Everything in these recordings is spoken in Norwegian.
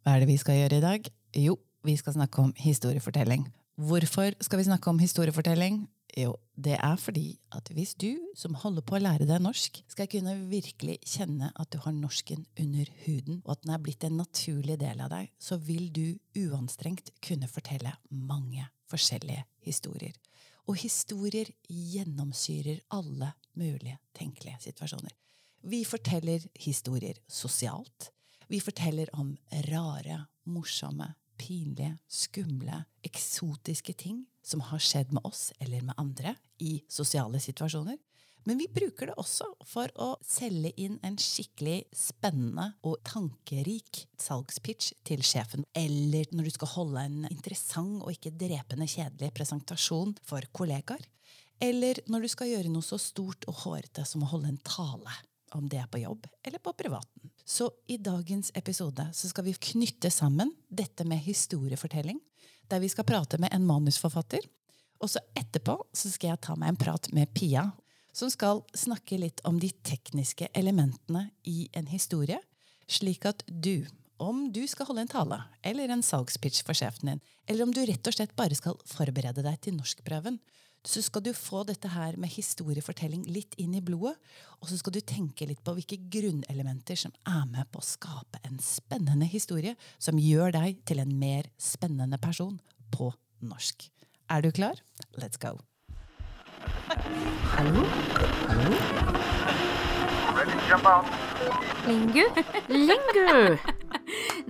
Hva er det vi skal gjøre i dag? Jo, vi skal snakke om historiefortelling. Hvorfor skal vi snakke om historiefortelling? Jo, det er fordi at hvis du som holder på å lære deg norsk, skal kunne virkelig kjenne at du har norsken under huden, og at den er blitt en naturlig del av deg, så vil du uanstrengt kunne fortelle mange forskjellige historier. Og historier gjennomsyrer alle mulige tenkelige situasjoner. Vi forteller historier sosialt. Vi forteller om rare, morsomme, pinlige, skumle, eksotiske ting som har skjedd med oss eller med andre i sosiale situasjoner. Men vi bruker det også for å selge inn en skikkelig spennende og tankerik salgspitch til sjefen. Eller når du skal holde en interessant og ikke drepende kjedelig presentasjon for kollegaer. Eller når du skal gjøre noe så stort og hårete som å holde en tale om det er på jobb eller på privaten. Så i dagens episode så skal vi knytte sammen dette med historiefortelling, der vi skal prate med en manusforfatter. Og så etterpå så skal jeg ta meg en prat med Pia, som skal snakke litt om de tekniske elementene i en historie, slik at du, om du skal holde en tale eller en salgspitch for sjefen din, eller om du rett og slett bare skal forberede deg til norskprøven, så skal du få dette her med historiefortelling litt inn i blodet. Og så skal du tenke litt på hvilke grunnelementer som er med på å skape en spennende historie som gjør deg til en mer spennende person på norsk. Er du klar? Let's go. Hallo? Hallo? Lingu? Lingu!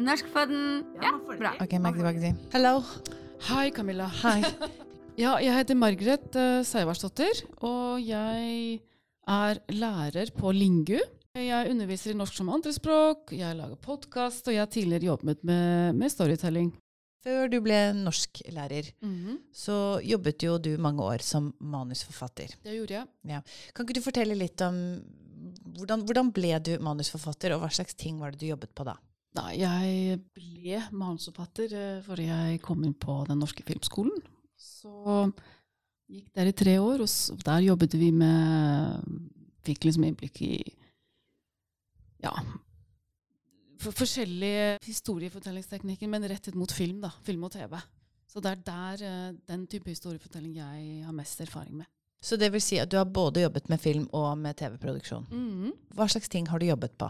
Norskpodden. Ja, bra. Ok, Magdi Magdi. Hello. Hei, Camilla. Hei. Ja, jeg heter Margaret uh, Seivarsdottir, og jeg er lærer på Lingu. Jeg underviser i norsk som andrespråk, jeg lager podkast, og jeg har tidligere jobbet med, med storytelling. Før du ble norsklærer, så jobbet jo du mange år som manusforfatter. Det gjorde jeg. Kan ikke du fortelle litt om hvordan, hvordan ble du manusforfatter, og hva slags ting var det du jobbet på da? Nei, jeg ble manusforfatter uh, fordi jeg kom inn på Den norske filmskolen. Så gikk der i tre år, og der jobbet vi med Fikk liksom innblikk i ja, for forskjellige historiefortellingsteknikker, men rettet mot film, da. Film og TV. Så det er der uh, den type historiefortelling jeg har mest erfaring med. Så det vil si at du har både jobbet med film og med TV-produksjon. Mm. Hva slags ting har du jobbet på?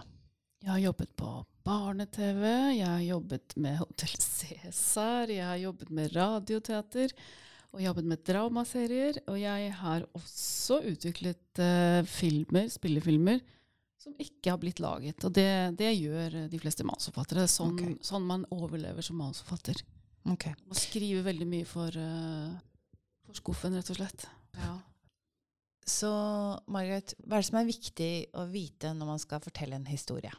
Jeg har jobbet på barne-TV, jeg har jobbet med Hotell Cæsar, jeg har jobbet med radioteater, og jobbet med dramaserier. Og jeg har også utviklet uh, filmer, spillefilmer, som ikke har blitt laget. Og det, det gjør de fleste manusforfattere. Sånn, okay. sånn man overlever som manusforfatter. Okay. Man skriver veldig mye for, uh, for skuffen, rett og slett. Ja. Så Margaret, hva er det som er viktig å vite når man skal fortelle en historie?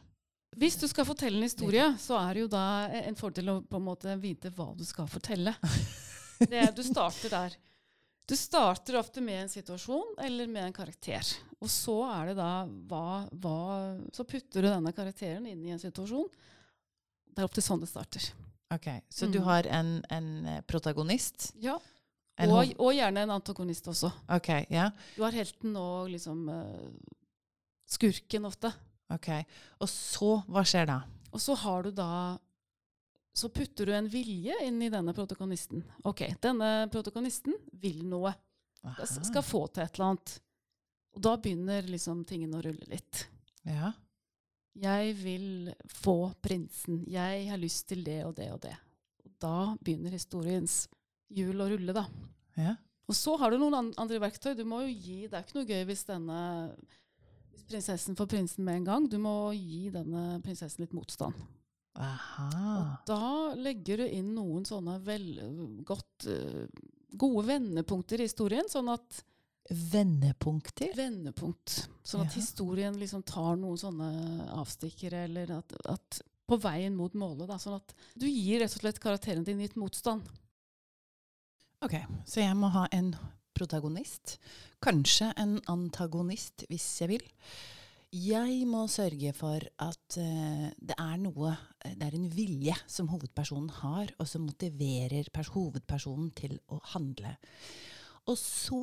Hvis du skal fortelle en historie, så er det jo da en fordel å på en måte vite hva du skal fortelle. Det du starter der. Du starter ofte med en situasjon eller med en karakter. Og så er det da hva, hva Så putter du denne karakteren inn i en situasjon. Det er ofte sånn det starter. Ok, Så du Mm. har en, en eh, protagonist? Ja. En Og, og gjerne en antagonist også. Ok, ja. Du har helten og liksom eh, skurken ofte. Ok. Og så, hva skjer da? Og så har du da Så putter du en vilje inn i denne protokonisten. Ok, denne protokonisten vil noe. Aha. Skal, få til et eller annet. Og da begynner liksom tingene å rulle litt. Ja. Jeg vil få prinsen. Jeg har lyst til det og det og det. Og da begynner historiens hjul å rulle, da. ja. Og så har du noen andre verktøy. Du må jo gi, Det er ikke noe gøy hvis denne hvis prinsessen får prinsen med en gang. Du må gi denne prinsessen litt motstand. Aha. Og da legger du inn noen sånne vel, godt, eh, gode vendepunkter i historien. Sånn at Vendepunkter? vendepunkt. Sånn at Ja. historien liksom tar noen sånne avstikkere, eller at, at på veien mot målet. Da, sånn at du gir rett og slett karakteren din litt motstand. Ok, så jeg må ha en protagonist. Kanskje en antagonist, hvis jeg vil. Jeg må sørge for at uh, det er noe eh, Det er en vilje som hovedpersonen har, og som motiverer pers hovedpersonen til å handle. Og så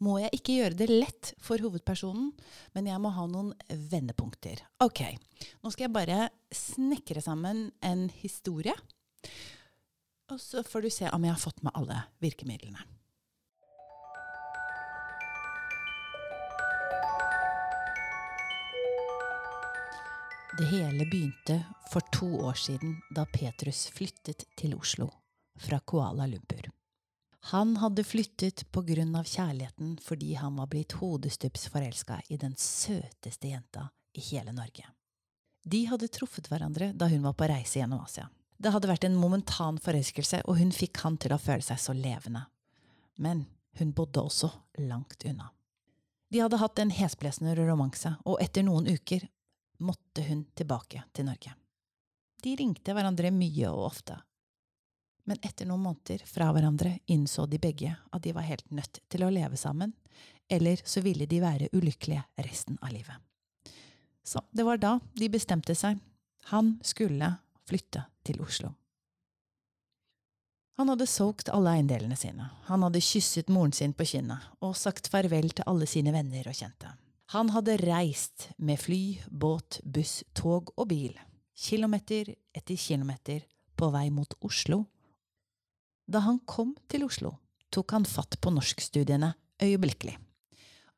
må jeg ikke gjøre det lett for hovedpersonen, men jeg må ha noen vendepunkter. Ok, nå skal jeg bare snekre sammen en historie, og så får du se om jeg har fått med alle virkemidlene. Det hele begynte for to år siden da Petrus flyttet til Oslo fra Kuala Lumpur. Han hadde flyttet på grunn av kjærligheten fordi han var blitt hodestups forelska i den søteste jenta i hele Norge. De hadde truffet hverandre da hun var på reise gjennom Asia. Det hadde vært en momentan forelskelse, og hun fikk han til å føle seg så levende. Men hun bodde også langt unna. De hadde hatt en hesblesende romanse, og etter noen uker måtte hun tilbake til Norge. De ringte hverandre mye og ofte. Men etter noen måneder fra hverandre innså de begge at de var helt nødt til å leve sammen, eller så ville de være ulykkelige resten av livet. Så det var da de bestemte seg. Han skulle flytte til Oslo. Han hadde solgt alle eiendelene sine, han hadde kysset moren sin på kinnet og sagt farvel til alle sine venner og kjente. Han hadde reist med fly, båt, buss, tog og bil, kilometer etter kilometer, på vei mot Oslo. Da han kom til Oslo, tok han fatt på norskstudiene øyeblikkelig.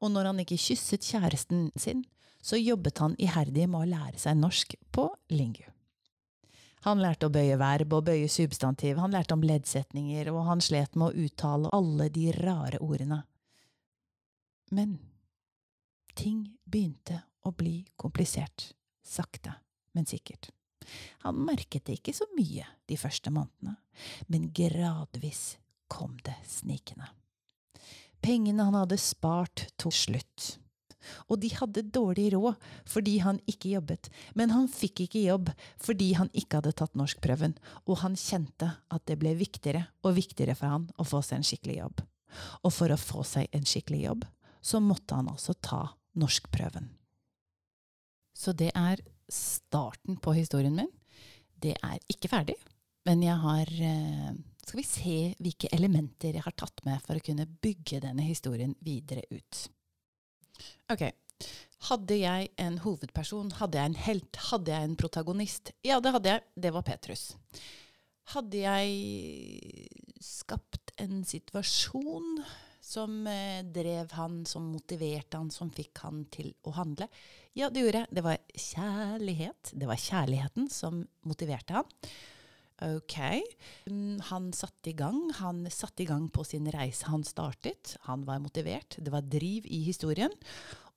Og når han ikke kysset kjæresten sin, så jobbet han iherdig med å lære seg norsk på Lingu. Han lærte å bøye verb og bøye substantiv, han lærte om leddsetninger, og han slet med å uttale alle de rare ordene. Men ting begynte å bli komplisert, sakte, men sikkert. Han merket det ikke så mye de første månedene, men gradvis kom det snikende. Pengene han hadde spart, tok slutt. Og de hadde dårlig råd fordi han ikke jobbet, men han fikk ikke jobb fordi han ikke hadde tatt norskprøven, og han kjente at det ble viktigere og viktigere for han å få seg en skikkelig jobb. Og for å få seg en skikkelig jobb, så måtte han altså ta norskprøven. Så det er starten på historien min. Det er ikke ferdig, men jeg har eh, Skal vi se hvilke elementer jeg har tatt med for å kunne bygge denne historien videre ut. Ok. Hadde jeg en hovedperson, hadde jeg en helt, hadde jeg en protagonist? Ja, det hadde jeg. Det var Petrus. Hadde jeg skapt en situasjon som eh, drev han, som motiverte han, som fikk han til å handle? Ja, det gjorde jeg. Det var kjærlighet. Det var kjærligheten som motiverte han. Ok. Mm, han satte i gang. Han satte i gang på sin reise han startet. Han var motivert. Det var driv i historien.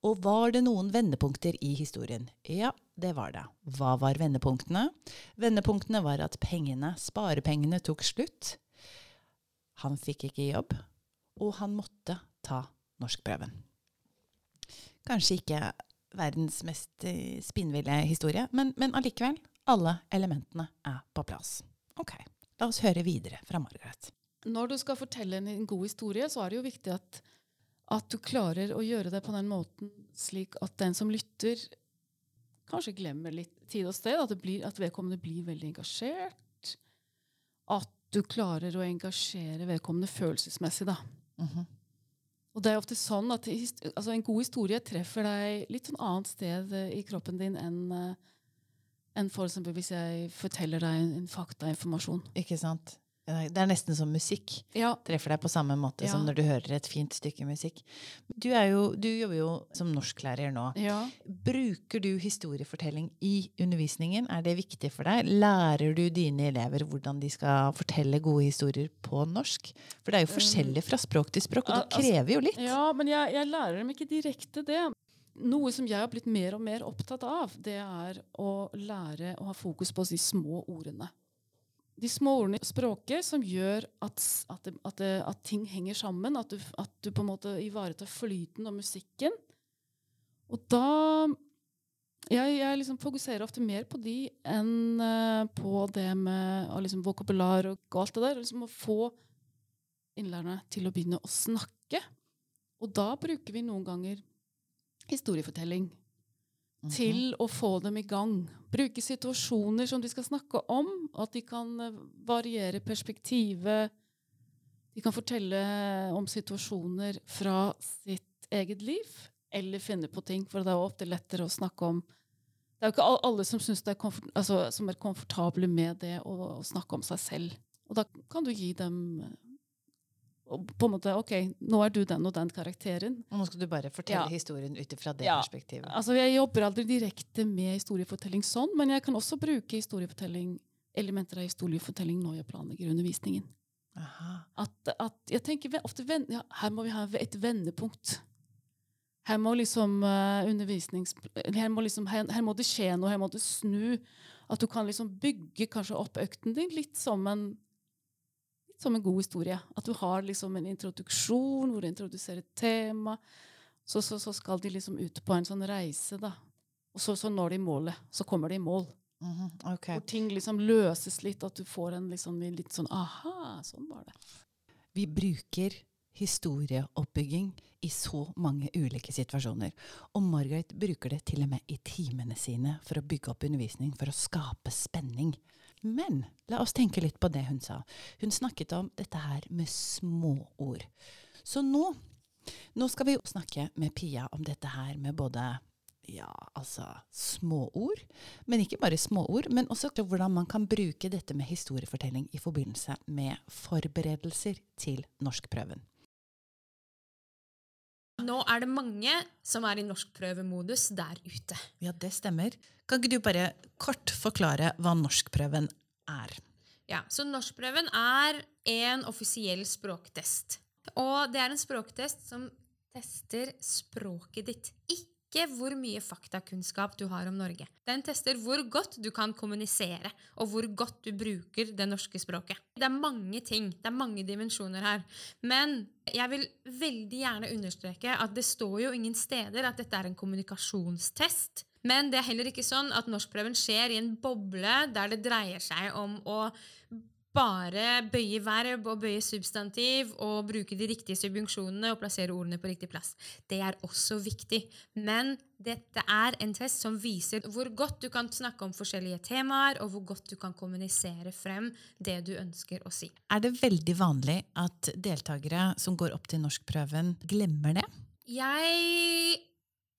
Og var det noen vendepunkter i historien? Ja, det var det. Hva var vendepunktene? Vendepunktene var at pengene, sparepengene, tok slutt. Han fikk ikke jobb og han måtte ta norskprøven. Kanskje ikke verdens mest eh, spinnville historie, men, men allikevel. Alle elementene er på plass. Ok, la oss høre videre fra Margaret. Når du skal fortelle en god historie, så er det jo viktig at, at du klarer å gjøre det på den måten slik at den som lytter, kanskje glemmer litt tid og sted. At, blir, at vedkommende blir veldig engasjert. At du klarer å engasjere vedkommende følelsesmessig. da. -hmm. Og det er ofte sånn at altså En god historie treffer deg litt sånn annet sted eh, i kroppen din enn uh, enn for eksempel hvis jeg forteller deg en faktainformasjon. Ikke sant? Det er nesten som musikk. Ja. Treffer deg på samme måte ja. som når du hører et fint stykke musikk. Du, jo, du jobber jo som norsklærer nå. Ja. Bruker du historiefortelling i undervisningen? Er det viktig for deg? Lærer du dine elever hvordan de skal fortelle gode historier på norsk? For det er jo forskjellig fra språk til språk, og det altså, krever jo litt. Ja, men jeg, jeg lærer dem ikke direkte det. Noe som jeg har blitt mer og mer opptatt av, det er å lære å ha fokus på de små ordene de små ordene i språket som gjør at, at, at, at ting henger sammen. Du, at du, på en måte ivaretar flyten og musikken. Og da Jeg, jeg liksom fokuserer ofte mer på de enn uh, på det med liksom vokabular og alt det der. Liksom å få innlærerne til å begynne å snakke. Og da bruker vi noen ganger historiefortelling. Til å få dem i gang. Bruke situasjoner som de skal snakke om, at de kan eh, variere perspektivet. De kan fortelle om situasjoner fra sitt eget liv, eller finne på ting, for det er ofte lettere å snakke om Det er jo ikke alle som, er komfort, altså, som er komfortable med det å, å, snakke om seg selv. Og da kan du gi dem på en måte, ok, nå er du den og den karakteren. Og nå skal du bare fortelle ja. historien ut fra det ja. perspektivet. Altså, Jeg jobber aldri direkte med historiefortelling sånn, men jeg kan også bruke historiefortelling, elementer av historiefortelling når jeg planlegger undervisningen. At, at, jeg tenker ofte ja, Her må vi ha et vendepunkt. Her må liksom uh, undervisnings... Her må, liksom, her, her må, det skje noe, her må det snu. At du kan liksom bygge kanskje opp økten din litt som en, som en god historie. At du har liksom en introduksjon hvor du introduserer tema. Så, så, så, skal de liksom ut på en sånn reise, da. Og så, så når de målet. Så kommer de i mål. Mm -hmm. okay. Hvor ting liksom løses litt, at du får en liksom, litt sånn aha, sånn var det. Vi bruker historieoppbygging i så mange ulike situasjoner. Og Margaret bruker det til og med i timene sine for å bygge opp undervisning, for å skape spenning. Men la oss tenke litt på det hun sa. Hun snakket om dette her med småord. Så nå, nå skal vi snakke med Pia om dette her med både ja, altså småord. Men ikke bare småord, men også hvordan man kan bruke dette med historiefortelling i forbindelse med forberedelser til norskprøven. Nå er det mange som er i norskprøvemodus der ute. Ja, det stemmer. Kan ikke du bare kort forklare hva norskprøven er? Ja, så Norskprøven er en offisiell språktest. Og det er en språktest som tester språket ditt. Ikke ikke hvor mye faktakunnskap du har om Norge. Den tester hvor godt du kan kommunisere, og hvor godt du bruker det norske språket. Det er mange ting, det er mange dimensjoner her. Men jeg vil veldig gjerne understreke at det står jo ingen steder at dette er en kommunikasjonstest. Men det er heller ikke sånn at norskprøven skjer i en boble der det dreier seg om å bare bøye verb og bøye substantiv og bruke de riktige subjunksjonene og plassere ordene på riktig plass. Det er også viktig. Men dette er en test som viser hvor godt du kan snakke om forskjellige temaer, og hvor godt du kan kommunisere frem det du ønsker å si. Er det veldig vanlig at deltakere som går opp til norskprøven, glemmer det? Jeg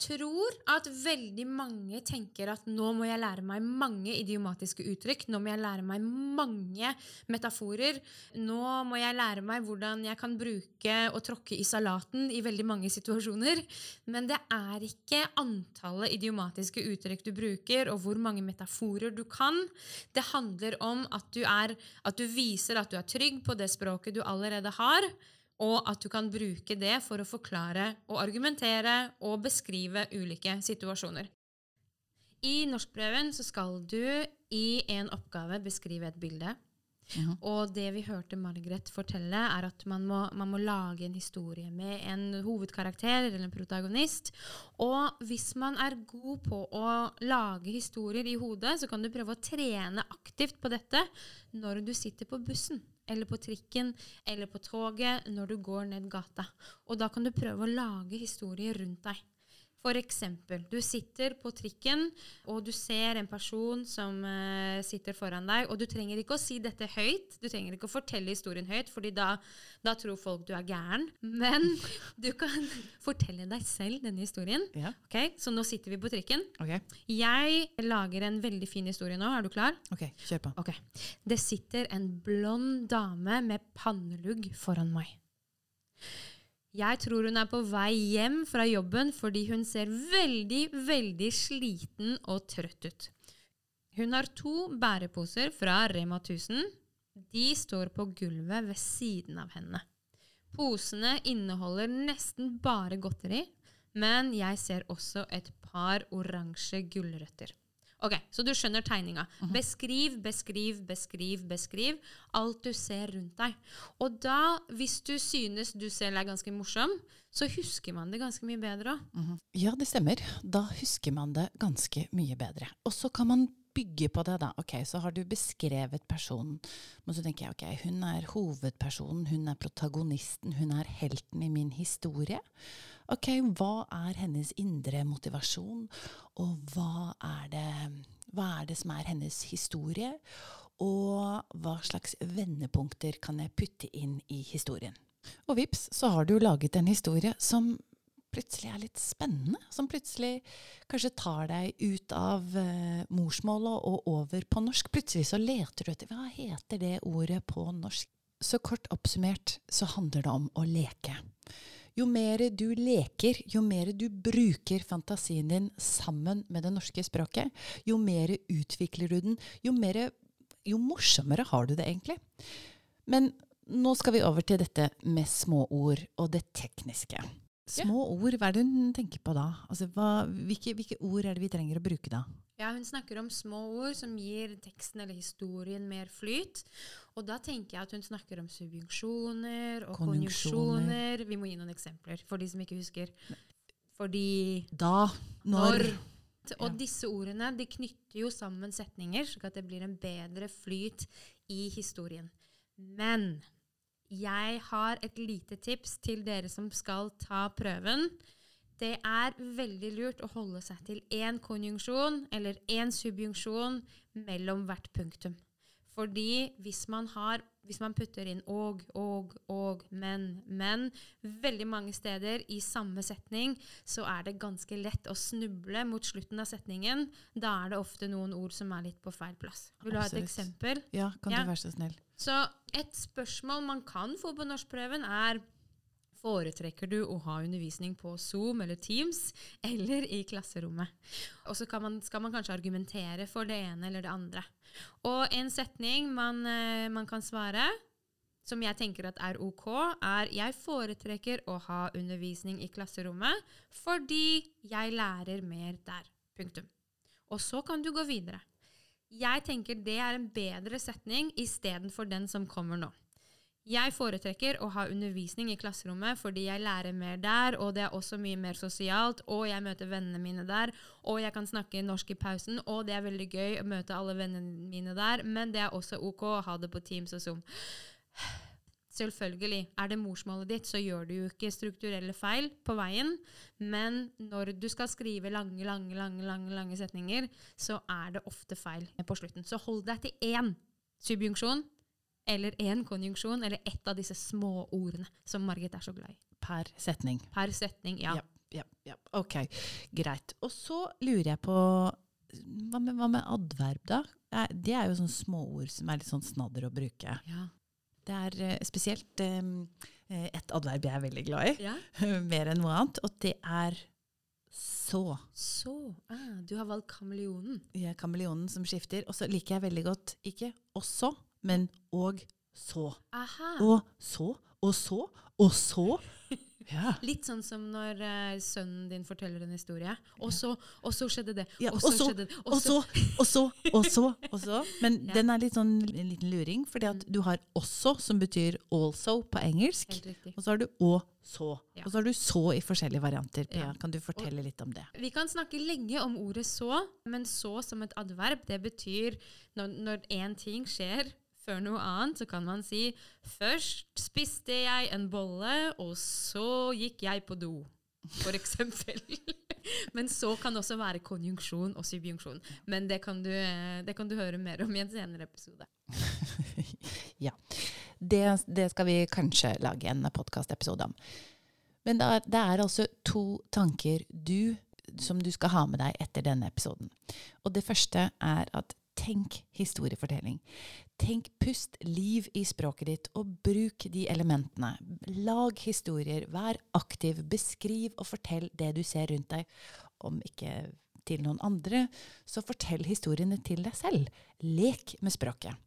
tror at veldig mange tenker at nå må jeg lære meg mange idiomatiske uttrykk. Nå må jeg lære meg mange metaforer. Nå må jeg lære meg hvordan jeg kan bruke og tråkke i salaten i veldig mange situasjoner. Men det er ikke antallet idiomatiske uttrykk du bruker, og hvor mange metaforer du kan. Det handler om at du, er, at du viser at du er trygg på det språket du allerede har og at du kan bruke det for å forklare og argumentere og beskrive ulike situasjoner. I norskprøven så skal du i en oppgave beskrive et bilde. Ja. Og det vi hørte Margaret fortelle, er at man må, man må, lage en historie med en hovedkarakter eller en protagonist. Og hvis man er god på å lage historier i hodet, så kan du prøve å trene aktivt på dette når du sitter på bussen eller på trikken eller på toget når du går ned gata. Og da kan du prøve å lage historier rundt deg. For eksempel, du sitter på trikken, og du ser en person som uh, sitter foran deg, og du trenger ikke å si dette høyt. Du trenger ikke å fortelle historien høyt, fordi da, da tror folk du er gæren. Men du kan fortelle deg selv denne historien. Ja. Okay? Så nå sitter vi på trikken. Okay. Jeg lager en veldig fin historie nå. Er du klar? Ok, kjør på. Okay. Det sitter en blond dame med pannelugg foran meg. Jeg tror hun er på vei hjem fra jobben fordi hun ser veldig, veldig sliten og trøtt ut. Hun har to bæreposer fra Rema 1000. De står på gulvet ved siden av henne. Posene inneholder nesten bare godteri, men jeg ser også et par oransje gulrøtter. Ok, Så du skjønner tegninga. Mm -hmm. Beskriv, beskriv, beskriv, beskriv alt du ser rundt deg. Og da, hvis du synes du selv er ganske morsom, så husker man det ganske mye bedre òg. Mm -hmm. Ja, det stemmer. Da husker man det ganske mye bedre. Og så kan man bygge på det, da. Ok, Så har du beskrevet personen. Men så tenker jeg ok, hun er hovedpersonen, hun er protagonisten, hun er helten i min historie. Ok, hva er hennes indre motivasjon, og hva er det, hva er det som er hennes historie? Og hva slags vendepunkter kan jeg putte inn i historien? Og vips, så har du laget en historie som plutselig er litt spennende. Som plutselig kanskje tar deg ut av eh, morsmålet og over på norsk. Plutselig så leter du etter hva heter det ordet på norsk. Så kort oppsummert så handler det om å leke. Jo mer du leker, jo mer du bruker fantasien din sammen med det norske språket, jo mer utvikler du den, jo, mer, jo morsommere har du det egentlig. Men nå skal vi over til dette med småord og det tekniske. Små ord, hva er det hun tenker på da? Altså, hva, hvilke, hvilke, ord er det vi trenger å bruke da? Ja, Hun snakker om små ord som gir teksten eller historien mer flyt. Og da tenker jeg at hun snakker om subjunksjoner og konjunksjoner. Vi må gi noen eksempler for de som ikke husker. Fordi Da. Når. når og ja. disse ordene de knytter jo sammen setninger, slik at det blir en bedre flyt i historien. Men jeg har et lite tips til dere som skal ta prøven. Det er veldig lurt å holde seg til én konjunksjon eller én subjunksjon mellom hvert punktum. Fordi hvis man, har, hvis man putter inn og, og, og, men, men veldig mange steder i samme setning, så er det ganske lett å snuble mot slutten av setningen. Da er det ofte noen ord som er litt på feil plass. Vil du ha et eksempel? Ja, kan ja. du være så snill? Så et spørsmål man kan få på norskprøven, er Foretrekker du å ha undervisning på Zoom eller Teams eller i klasserommet? Og så skal man kanskje argumentere for det ene eller det andre. Og en setning man, eh, man kan svare, som jeg tenker at er ok, er jeg foretrekker å ha undervisning i klasserommet fordi jeg lærer mer der. Punktum. Og så kan du gå videre. Jeg tenker det er en bedre setning istedenfor den som kommer nå. Jeg foretrekker å ha undervisning i klasserommet fordi jeg lærer mer der, og det er også mye mer sosialt, og jeg møter vennene mine der, og jeg kan snakke norsk i pausen, og det er veldig gøy å møte alle vennene mine der, men det er også ok å ha det på Teams og Zoom. Selvfølgelig. Er det morsmålet ditt, så gjør du jo ikke strukturelle feil på veien, men når du skal skrive lange, lange, lange, lange, lange setninger, så er det ofte feil på slutten. Så hold deg til én subjunksjon eller én konjunksjon, eller ett av disse små ordene som Margit er så glad i. Per setning. Per setning, ja. ja, ja, ja. Ok, greit. Og så lurer jeg på hva med, hva med adverb, da? Det er jo sånne småord som er litt sånn snadder å bruke. Ja. Det er uh, spesielt um, et adverb jeg er veldig glad i, ja. mer enn noe annet, og det er så. Så. Ah, du har valgt kameleonen. Ja, kameleonen som skifter. Og så liker jeg veldig godt ikke også, men og så. Aha. Og så, og så, og så. Ja. Litt sånn som når uh, sønnen din forteller en historie. Og så, og så skjedde det. Ja, og, så, skjedde det. Og, så, og så, og så, og så. Men ja. den er litt sånn en liten luring, fordi at mm. du har 'også', som betyr 'also' på engelsk. Og så har du 'og så'. Og så har du 'så' i forskjellige varianter. Pia, kan du fortelle litt om det? Vi kan snakke lenge om ordet 'så', men 'så' som et adverb, det betyr når én ting skjer før noe annet, så kan man si først spiste jeg en bolle, og så gikk jeg på do. For eksempel. Men så kan det også være konjunksjon og subjunksjon. Men det kan, du, det kan du høre mer om i en senere episode. ja. Det, det, skal vi kanskje lage en podkastepisode om. Men er, det er altså to tanker du, som du skal ha med deg etter denne episoden. Og det første er at tenk historiefortelling. Tenk pust liv i språket ditt, og bruk de elementene. Lag historier, vær aktiv, beskriv og fortell det du ser rundt deg. Om ikke til noen andre, så fortell historiene til deg selv. Lek med språket.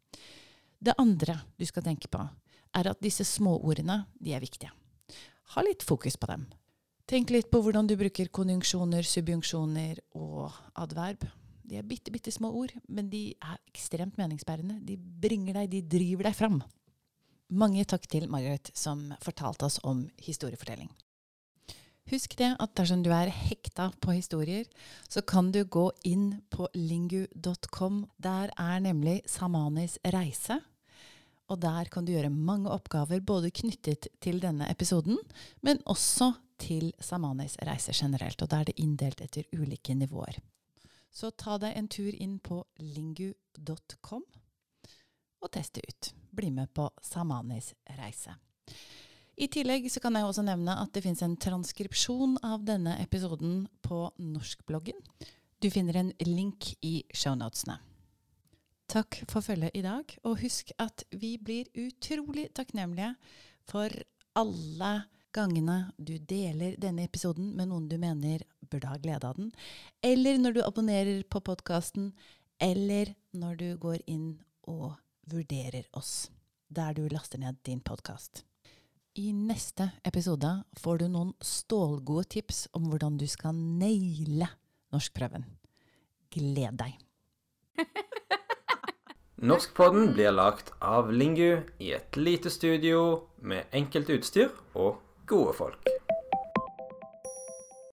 Det andre du skal tenke på, er at disse småordene de er viktige. Ha litt fokus på dem. Tenk litt på hvordan du bruker konjunksjoner, subjunksjoner og adverb. De er bitte, bitte små ord, men de er ekstremt meningsbærende. De bringer deg, de driver deg fram. Mange takk til Margaret som fortalte oss om historiefortelling. Husk det at dersom du er hekta på historier, så kan du gå inn på lingu.com. Der er nemlig Samanis reise. Og der kan du gjøre mange oppgaver både knyttet til denne episoden, men også til Samanis reise generelt. Og da er det inndelt etter ulike nivåer. Så ta deg en tur inn på lingu.com. og teste ut. Bli med på Samanis reise. I tillegg så kan jeg også nevne at det finnes en transkripsjon av denne episoden på norskbloggen. Du finner en link i shownotene. Takk for følget i dag, og husk at vi blir utrolig takknemlige for alle gangene du deler denne episoden med noen du mener burde ha glede av den, eller når du abonnerer på podkasten, eller når du går inn og vurderer oss der du laster ned din podkast. I neste episode får du noen stålgode tips om hvordan du skal naile norskprøven. Gled deg! Norskpodden blir lagt av Lingu i et lite studio med enkelt utstyr og gode folk.